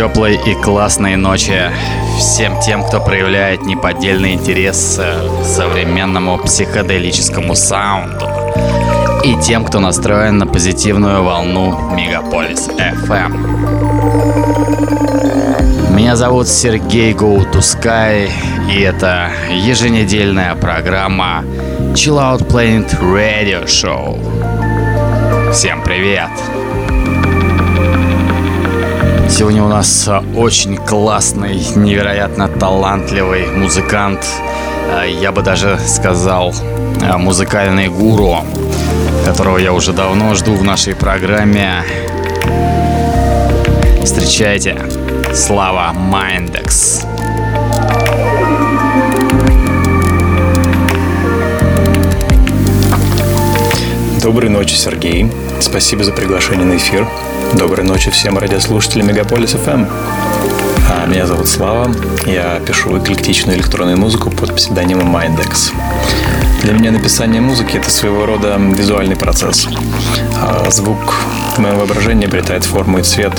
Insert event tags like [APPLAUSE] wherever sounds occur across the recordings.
Теплой и классной ночи всем тем, кто проявляет неподдельный интерес к современному психоделическому саунду и тем, кто настроен на позитивную волну Мегаполис FM. Меня зовут Сергей Sky, и это еженедельная программа Chill Out Planet Radio Show. Всем привет! Сегодня у нас а, очень классный, невероятно талантливый музыкант. А, я бы даже сказал, а, музыкальный гуру, которого я уже давно жду в нашей программе. Встречайте, Слава Майндекс. Доброй ночи, Сергей. Спасибо за приглашение на эфир. Доброй ночи всем радиослушателям Мегаполис FM. А, меня зовут Слава. Я пишу эклектичную электронную музыку под псевдонимом Mindex. Для меня написание музыки — это своего рода визуальный процесс. А звук в моем воображении обретает форму и цвет.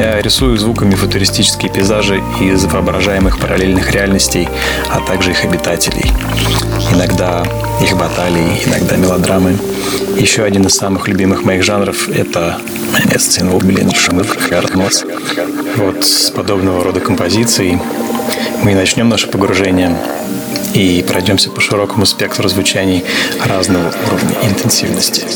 Я рисую звуками футуристические пейзажи из воображаемых параллельных реальностей, а также их обитателей. Иногда их баталии, иногда мелодрамы. Еще один из самых любимых моих жанров – это вот с подобного рода композицией мы начнем наше погружение и пройдемся по широкому спектру звучаний разного уровня интенсивности.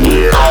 Yeah.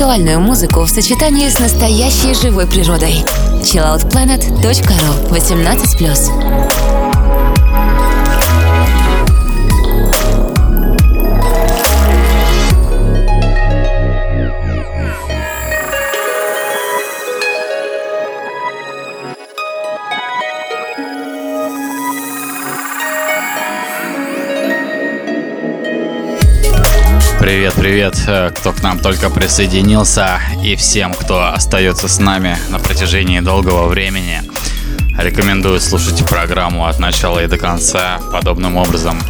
Интеллектуальную музыку в сочетании с настоящей живой природой. chilloutplanet.ru 18+. Привет, привет, э, кто к нам только присоединился и всем, кто остается с нами на протяжении долгого времени. Рекомендую слушать программу от начала и до конца. Подобным образом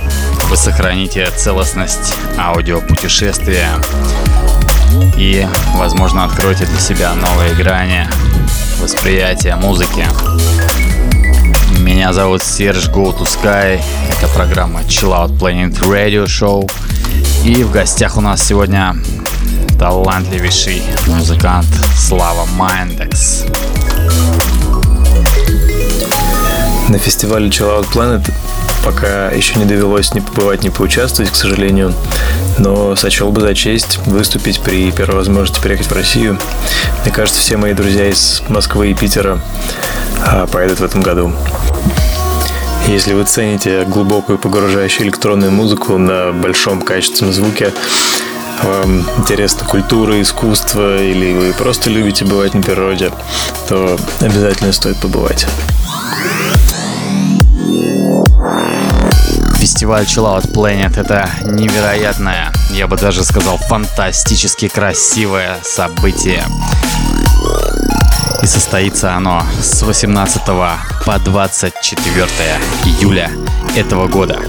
вы сохраните целостность аудиопутешествия и, возможно, откроете для себя новые грани восприятия музыки. Меня зовут Серж Go to Sky. Это программа Chill Out Planet Radio Show. И в гостях у нас сегодня талантливейший музыкант Слава Майндекс. На фестивале Chill Out Planet пока еще не довелось ни побывать, ни поучаствовать, к сожалению, но сочел бы за честь выступить при первой возможности приехать в Россию. Мне кажется, все мои друзья из Москвы и Питера а, поедут в этом году. Если вы цените глубокую погружающую электронную музыку на большом качественном звуке, вам интересна культура, искусство, или вы просто любите бывать на природе, то обязательно стоит побывать. Фестиваль Chill Out Planet — это невероятное, я бы даже сказал, фантастически красивое событие. И состоится оно с 18 по 24 июля этого года.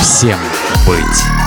Всем быть!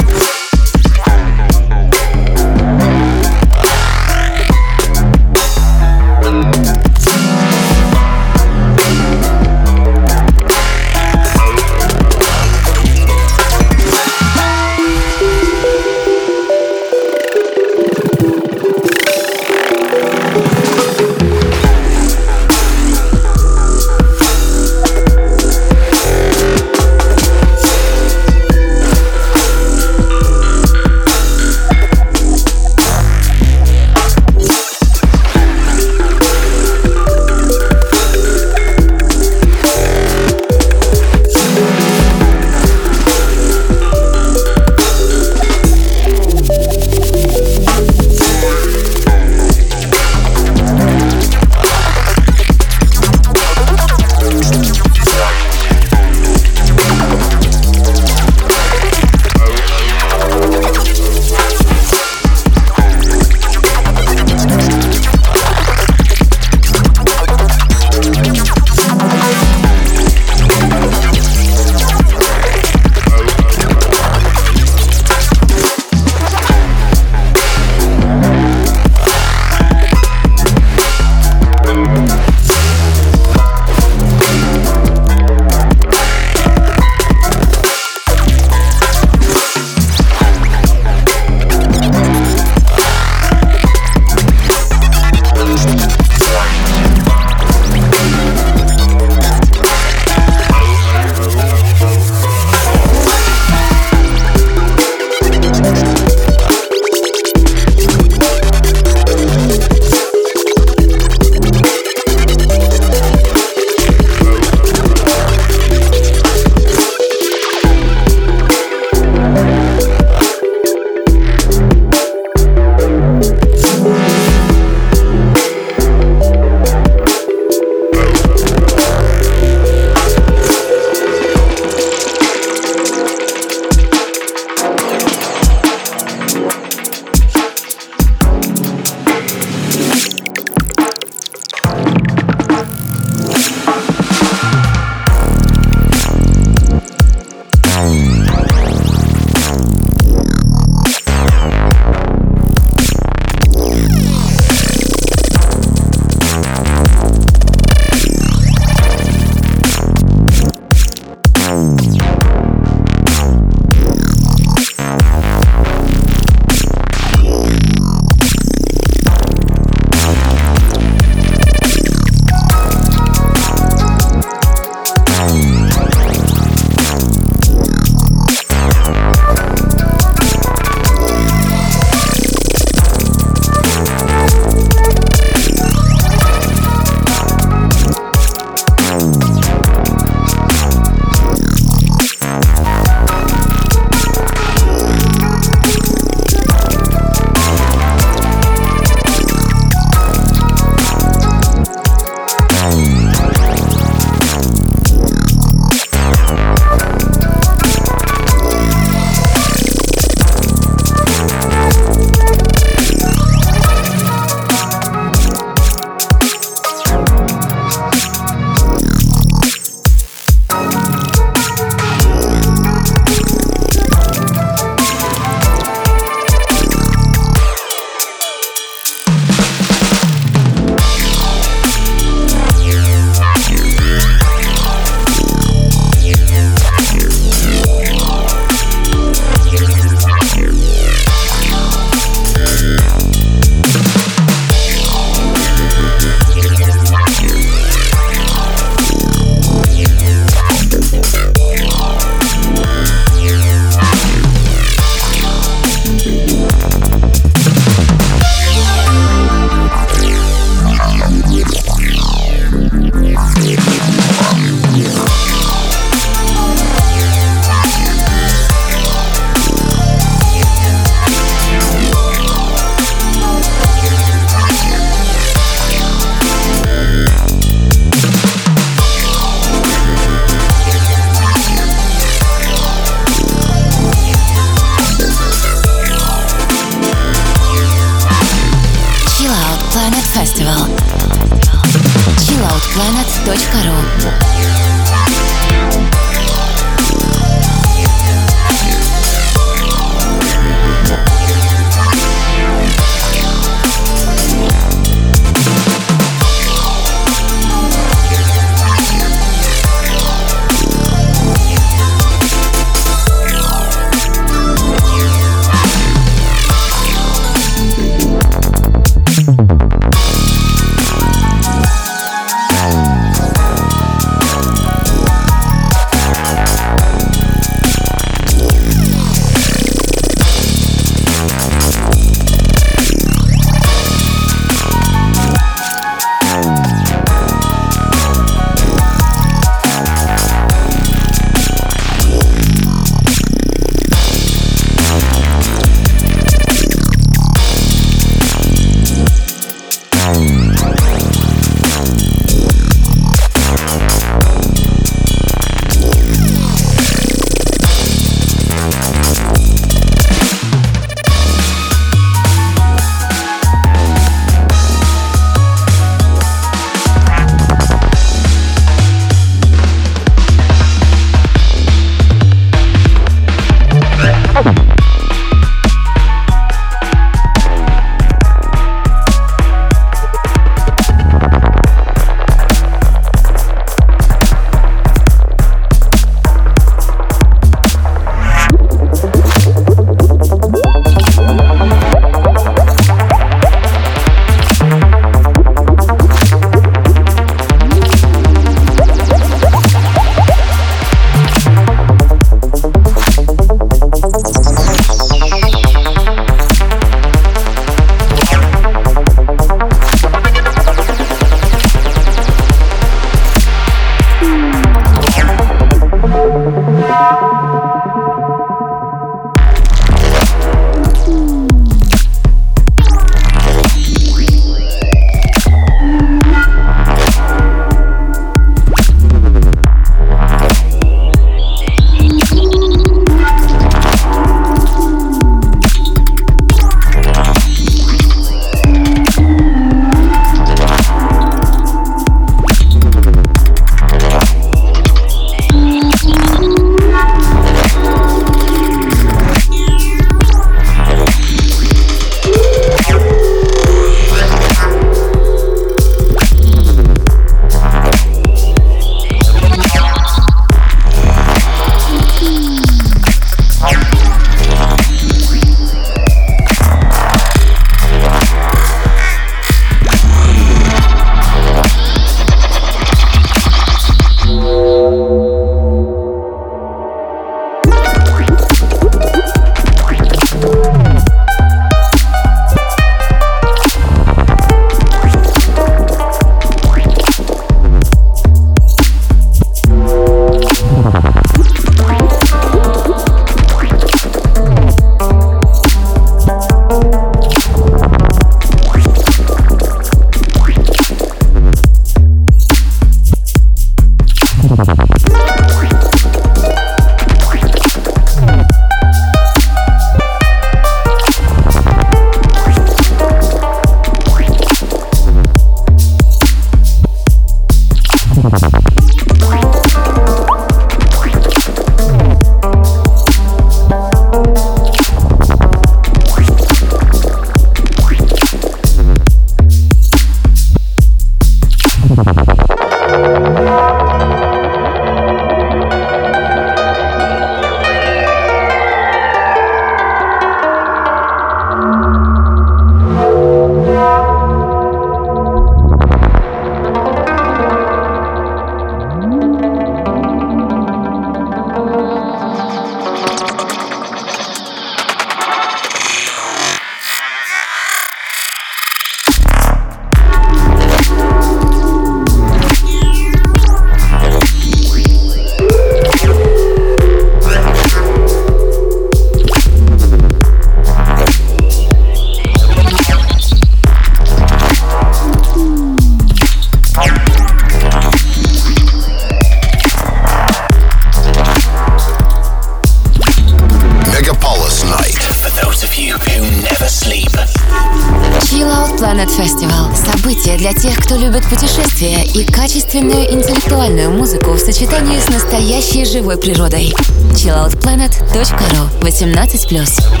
Живой природой. chilloutplanet.ru 18+.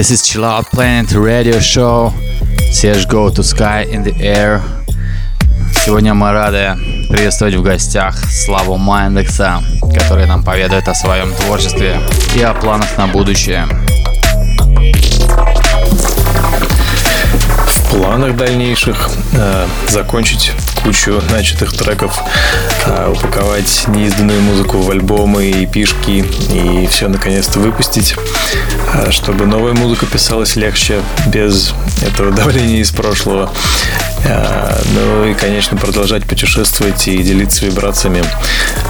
This is Chill Out Planet Radio Show. Serge Go to Sky in the Air. Сегодня мы рады приветствовать в гостях Славу Майндекса, который нам поведает о своем творчестве и о планах на будущее. В планах дальнейших э, закончить кучу начатых треков, э, упаковать неизданную музыку в альбомы и пишки и все наконец-то выпустить, чтобы новая музыка писалась легче, без этого [LAUGHS] давления из прошлого. Э, ну и, конечно, продолжать путешествовать и делиться вибрациями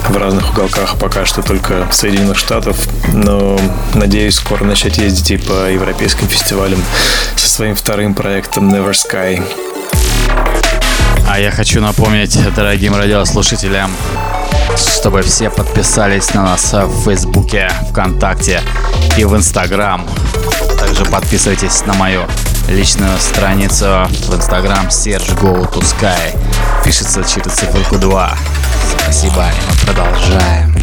в разных уголках, пока что только Соединенных Штатов, но надеюсь скоро начать ездить и по европейским фестивалям со своим вторым проектом Never Sky. А я хочу напомнить дорогим радиослушателям, чтобы все подписались на нас в Фейсбуке, ВКонтакте и в Инстаграм. Также подписывайтесь на мою личную страницу в Инстаграм Serge Go to Sky. Пишется через циферку 2. Спасибо, и мы продолжаем.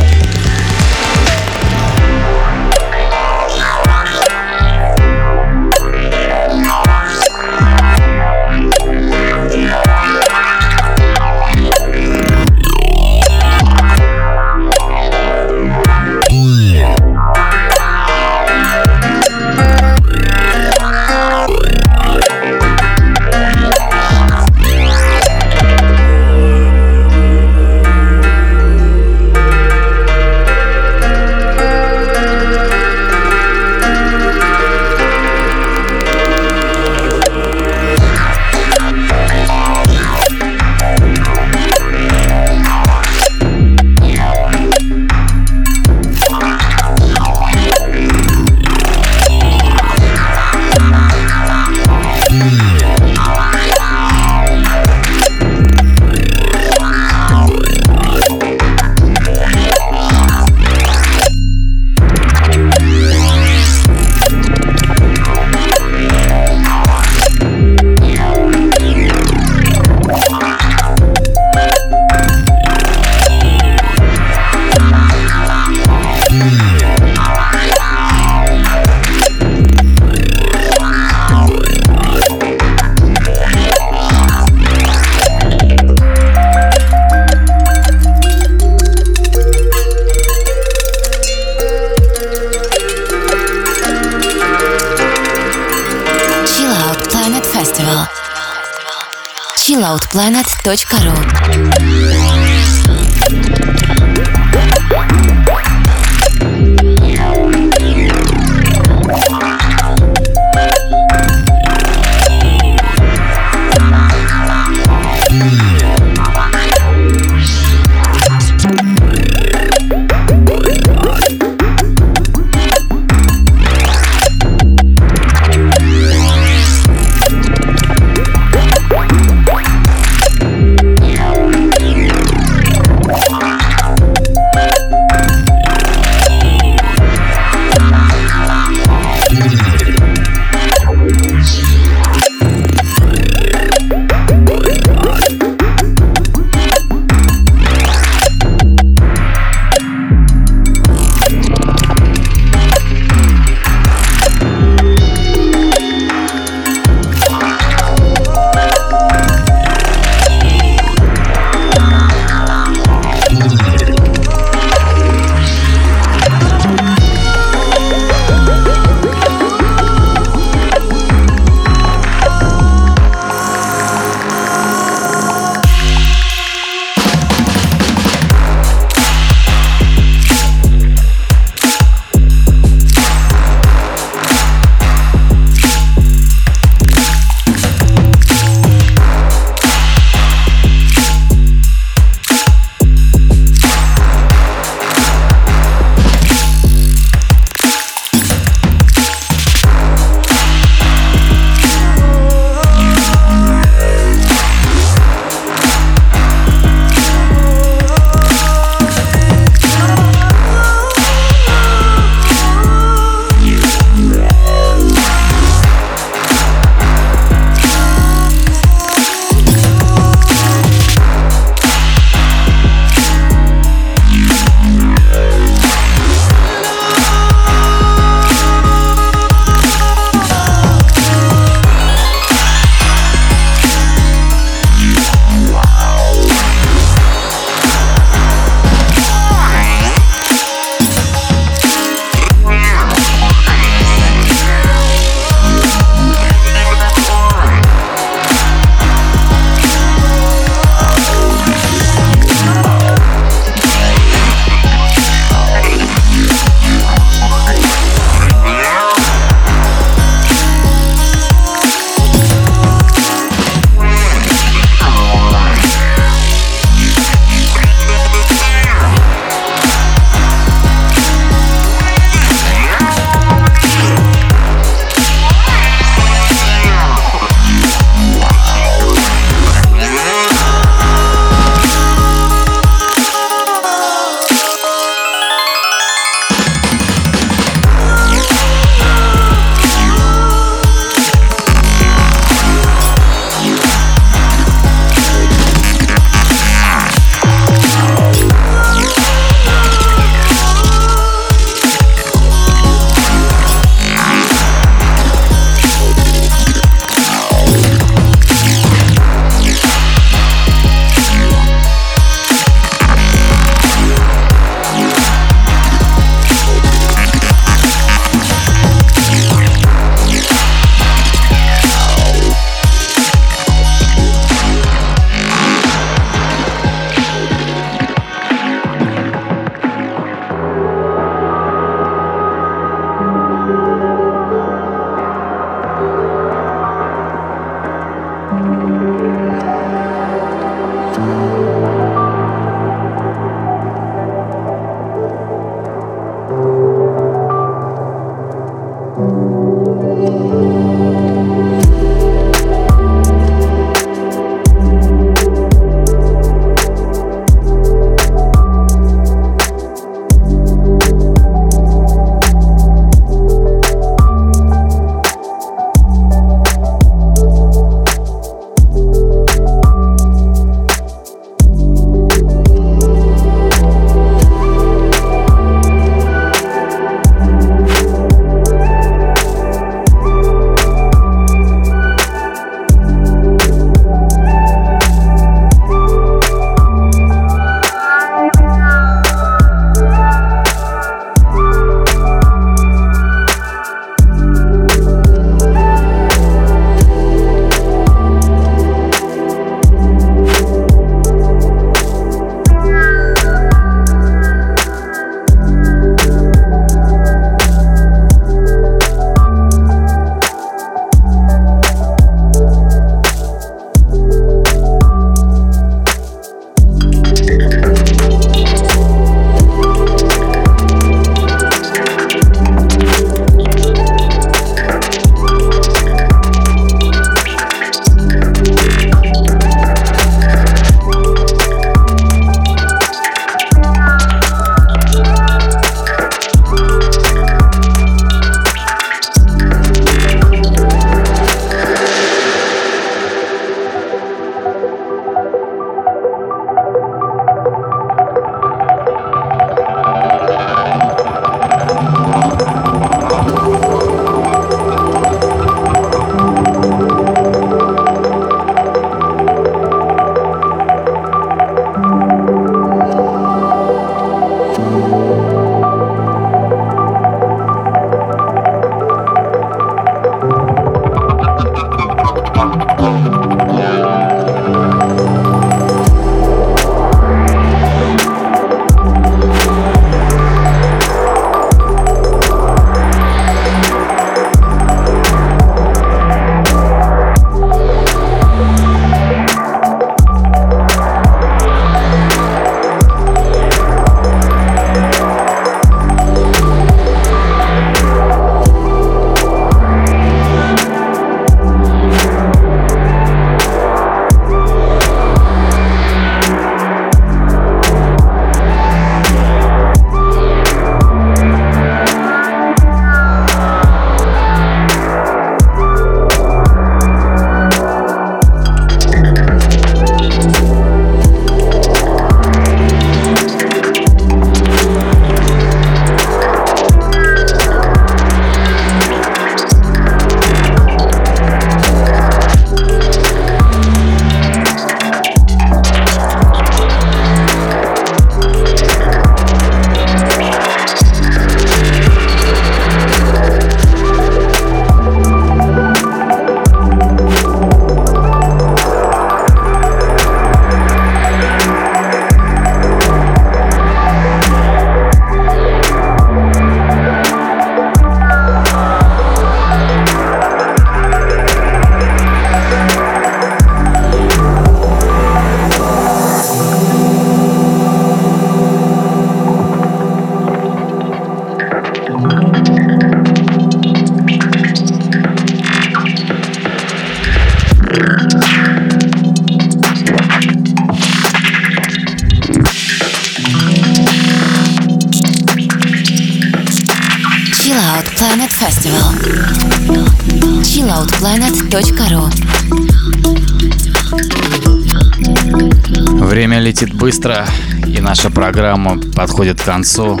Время летит быстро, и наша программа подходит к концу.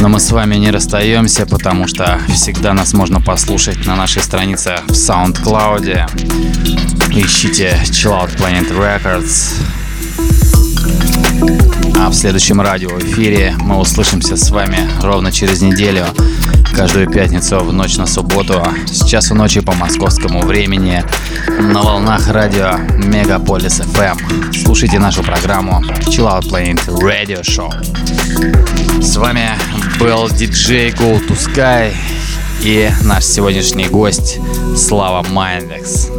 Но мы с вами не расстаемся, потому что всегда нас можно послушать на нашей странице в SoundCloud. Ищите Chill Out Planet Records. А в следующем радиоэфире мы услышимся с вами ровно через неделю каждую пятницу в ночь на субботу с часу ночи по московскому времени на волнах радио Мегаполис FM. Слушайте нашу программу Chill Out Planet Radio Show. С вами был диджей Go to Sky и наш сегодняшний гость Слава Майндекс.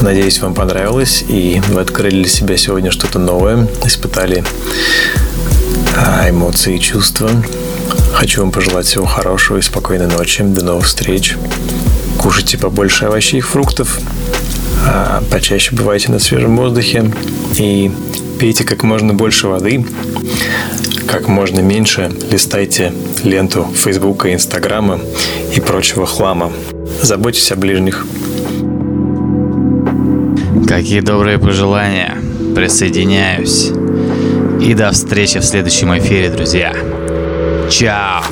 Надеюсь, вам понравилось, и вы открыли для себя сегодня что-то новое, испытали эмоции и чувства. Хочу вам пожелать всего хорошего и спокойной ночи. До новых встреч. Кушайте побольше овощей и фруктов. А почаще бывайте на свежем воздухе. И пейте как можно больше воды. Как можно меньше листайте ленту Фейсбука, Инстаграма и прочего хлама. Заботьтесь о ближних. Какие добрые пожелания. Присоединяюсь. И до встречи в следующем эфире, друзья. Чао!